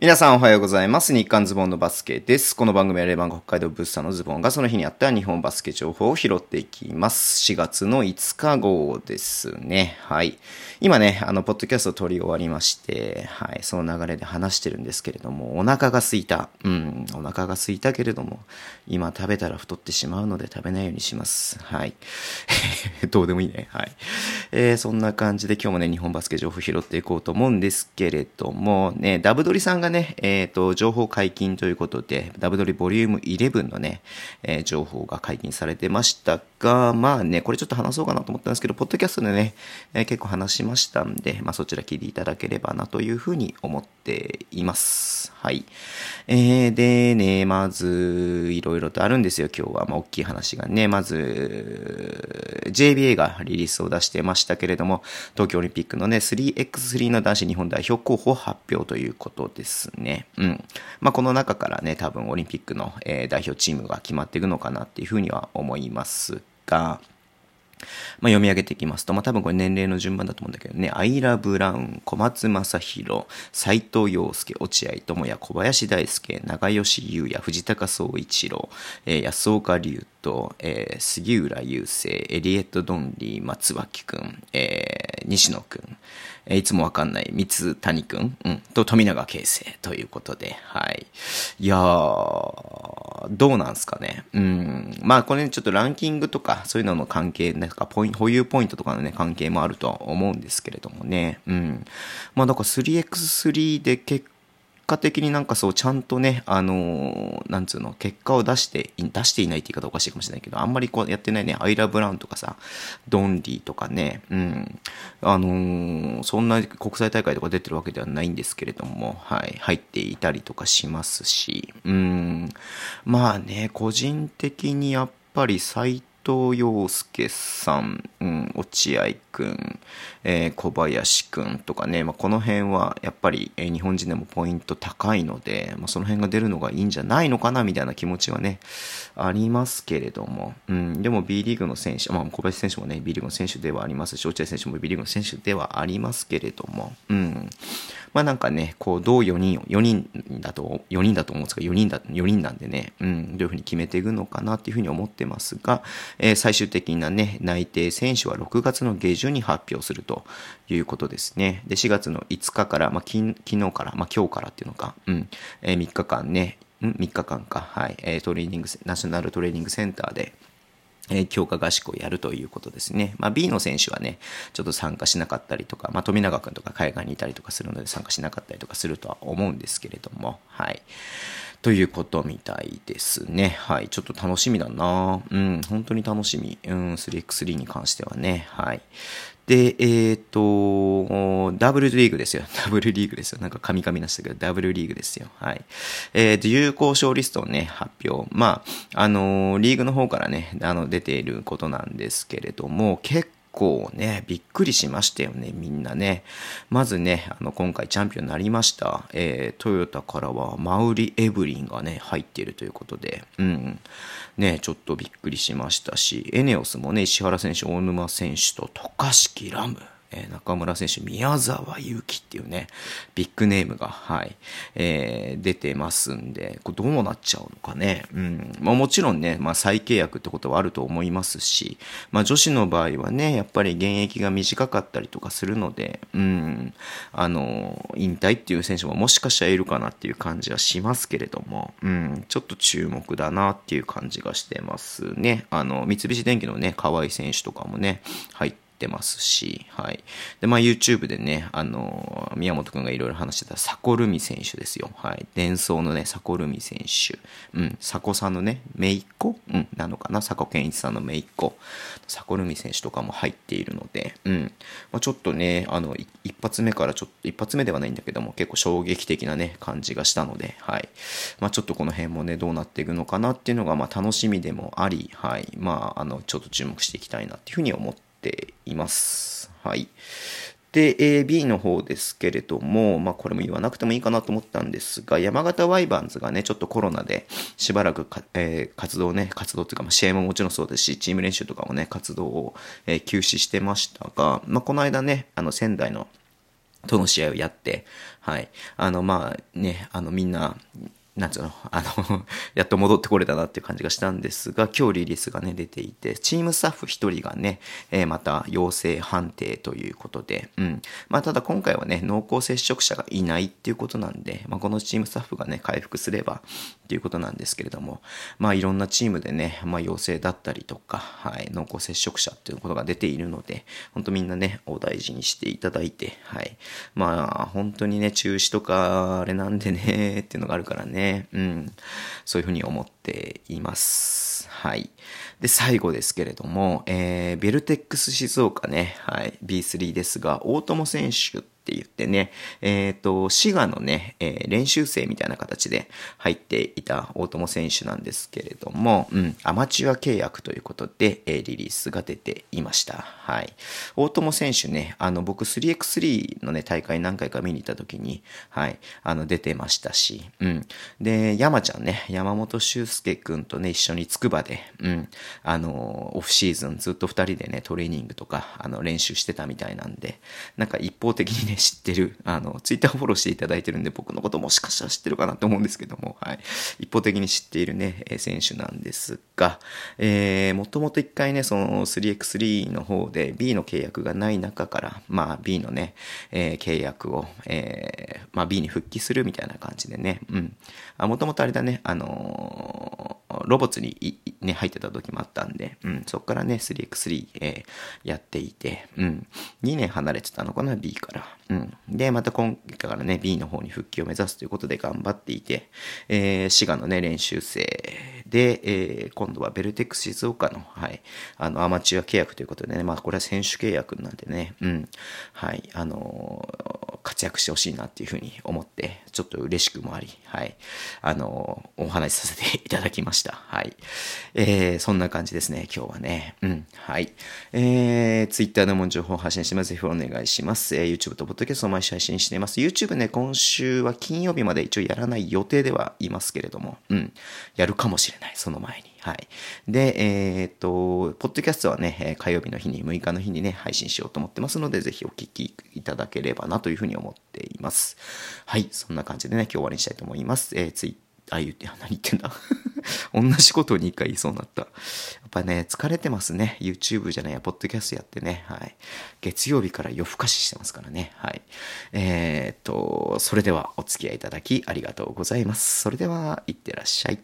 皆さんおはようございます。日刊ズボンのバスケです。この番組はレバン北海道ブッサのズボンがその日にあった日本バスケ情報を拾っていきます。4月の5日号ですね。はい。今ね、あの、ポッドキャストを撮り終わりまして、はい。その流れで話してるんですけれども、お腹が空いた。うん。お腹が空いたけれども、今食べたら太ってしまうので食べないようにします。はい。どうでもいいね。はい。えーそんな感じで今日もね、日本バスケ情報拾っていこうと思うんですけれども、ね、ダブドリさんががね、えっ、と、情報解禁ということで、ダブドリボリューム11のね、えー情報が解禁されてましたが、まあね、これちょっと話そうかなと思ったんですけど、ポッドキャストでね、えー結構話しましたんで、まあそちら聞いていただければなというふうに思ってています。はい。えーでね、まず、いろいろとあるんですよ、今日は。まあ大きい話がね、まず、JBA がリリースを出してましたけれども、東京オリンピックのね、3x3 の男子日本代表候補発表ということですね。うん。まあ、この中からね、多分オリンピックの、えー代表チームが決まっていくのかなっていうふうには思いますが、まあ、読み上げていきますと、まあ、多分これ年齢の順番だと思うんだけどね、アイラ・ブラウン、小松正宏、斎藤洋介、落合智也、小林大輔、長吉優也、藤高総一郎、えー安岡龍斗、えー杉浦雄星、エリエット・ドンリー、松脇くん、えー西野くん、えーいつもわかんない三谷くん、うん、と富永啓生ということで、はい。いやー、どうなんすかね。うん。まあこれね、ちょっとランキングとか、そういうのの関係、なんかポイン保有ポイントとかのね、関係もあるとは思うんですけれどもね。うん。まあだから 3x3 で結構果的になんかそう、ちゃんとね、あのーなんつうの、結果を出して、出していないって言い方おかしいかもしれないけど、あんまりこうやってないね、アイラ・ブラウンとかさ、ドンリーとかね、うん。あのーそんな国際大会とか出てるわけではないんですけれども、はい、入っていたりとかしますし、うん。まあね、個人的にやっぱり斎藤洋介さん、うん、落合くん、えー小林くんとかね、まあ、この辺はやっぱり、えー日本人でもポイント高いので、まあ、その辺が出るのがいいんじゃないのかなみたいな気持ちはね、ありますけれども、うん、でも B リーグの選手、まあ、小林選手もね、B リーグの選手ではありますし、落合選手も B リーグの選手ではありますけれども、うん。まあなんかね、こう、どう4人を、4人だと、4人だと思うんですが、4人だ、4人なんでね、うん、どういうふうに決めていくのかなっていうふうに思ってますが、えー最終的なね、内定選手は6月の下旬に発表するということですね。で、4月の5日から、まあ、き昨日から、まあ、今日からっていうのか、うん、え3日間ね、ん ?3 日間か、はい、えートレーニング、ナショナルトレーニングセンターで、え強化合宿をやるということですね。まあ、B の選手はね、ちょっと参加しなかったりとか、まあ、富永君とか海外にいたりとかするので参加しなかったりとかするとは思うんですけれども、はい。ということみたいですね。はい。ちょっと楽しみだなうん、本当に楽しみ。うん、3x3 に関してはね。はい。で、えっ、と、ダブルリーグですよ。ダブルリーグですよ。なんか神々なしたけど、ダブルリーグですよ。はい。えっ、と、有効賞リストをね、発表。まあ、あのーリーグの方からね、あの、出ていることなんですけれども、結構ね、びっくりしましたよね、みんなね。まずね、あの、今回チャンピオンになりました、えートヨタからはマウリ・エブリンがね、入っているということで、うん。ね、ちょっとびっくりしましたし、エネオスもね、石原選手、大沼選手と渡嘉敷ラム、えー中村選手、宮沢祐希っていうね、ビッグネームが、はい、えー出てますんで、これどうなっちゃうのかね。うん。まあもちろんね、まあ再契約ってことはあると思いますし、まあ女子の場合はね、やっぱり現役が短かったりとかするので、うん、あの、引退っていう選手ももしかしたらいるかなっていう感じはしますけれども、うん、ちょっと注目だなっていう感じがしてますね。あの、三菱電機のね、河合選手とかもね、入って、ってますし、はい。で、まあ YouTube でね、あの、宮本くんがいろいろ話してたサコルミ選手ですよ。はい。伝送のね、サコルミ選手。うん、サコさんのね、姪っ子？うん、なのかな？サコケンイチさんの姪っ子。サコルミ選手とかも入っているので、うん。まあちょっとね、あの、一発目からちょっと、一発目ではないんだけども、結構衝撃的なね、感じがしたので、はい。まあちょっとこの辺もね、どうなっていくのかなっていうのが、まあ楽しみでもあり、はい。まあ、あの、ちょっと注目していきたいなっていうふうに思っています。はい。で、えー B の方ですけれども、まあこれも言わなくてもいいかなと思ったんですが、山形ワイバンズがね、ちょっとコロナでしばらく、えー活動ね、活動っていうか、まあ、試合ももちろんそうですし、チーム練習とかもね、活動を、えー休止してましたが、まあこの間ね、あの仙台のとの試合をやって、はい。あの、まあね、あの、みんな、なんつうの、あの やっと戻ってこれたなっていう感じがしたんですが、今日リリースがね、出ていて、チームスタッフ1人がね、えー、また陽性判定ということで、うん。まあ、ただ今回はね、濃厚接触者がいないっていうことなんで、まあ、このチームスタッフがね、回復すればっていうことなんですけれども、まあ、いろんなチームでね、まあ、陽性だったりとか、はい、濃厚接触者っていうことが出ているので、本当みんなね、お大事にしていただいて、はい。まあ、本当にね、中止とか、あれなんでね、っていうのがあるからね、うん、そういうふうに思っています。はい。で、最後ですけれども、えー、ベルテックス静岡ね、はい、B3 ですが、大友選手ってって言ってね、えっ、ー、と、滋賀のね、えー、練習生みたいな形で入っていた大友選手なんですけれども、うん、アマチュア契約ということで、えー、リリースが出ていました。はい。大友選手ね、あの、僕 3x3 のね、大会何回か見に行った時に、はい、あの、出てましたし、うん。で、山ちゃんね、山本修介くんとね、一緒に筑波で、うん、あの、オフシーズンずっと二人でね、トレーニングとか、あの、練習してたみたいなんで、なんか一方的にね、知ってる、あの、ツイッターフォローしていただいてるんで、僕のこともしかしたら知ってるかなと思うんですけども、はい。一方的に知っているね、選手なんですが、えー、もともと一回ね、その 3x3 の方で B の契約がない中から、まあ B のね、えー、契約を、えー、まあ B に復帰するみたいな感じでね、うん。あ、もともとあれだね、あのー、ロボッツにね、入ってた時もあったんで、うん、そっからね、3x3、えー、やっていて、うん、2年離れてたのかな、B から。うん。で、また今回からね、B の方に復帰を目指すということで頑張っていて、えー、滋賀のね、練習生で、えー、今度はベルテックス静岡の、はい、あの、アマチュア契約ということでね、まあ、これは選手契約なんでね、うん、はい、あのー、活躍してほしいなっていうふうに思って、ちょっと嬉しくもあり、はい、あの、お話しさせていただきました。はい。えー、そんな感じですね、今日はね。うん、はい。えー、Twitter でも情報を発信してます。ぜひお願いします。えー、YouTube とドキャストを毎週配信しています。YouTube ね、今週は金曜日まで一応やらない予定ではいますけれども、うん、やるかもしれない、その前に。はい。で、えー、っと、ポッドキャストはね、火曜日の日に、6日の日にね、配信しようと思ってますので、ぜひお聞きいただければなというふうに思っています。はい。そんな感じでね、今日終わりにしたいと思います。えー、ツイあ、言って、何言ってんだ？同じことを2回言いそうになった。やっぱね、疲れてますね。YouTube じゃないや、ポッドキャストやってね。はい。月曜日から夜更かししてますからね。はい。えー、っと、それではお付き合いいただきありがとうございます。それでは、いってらっしゃい。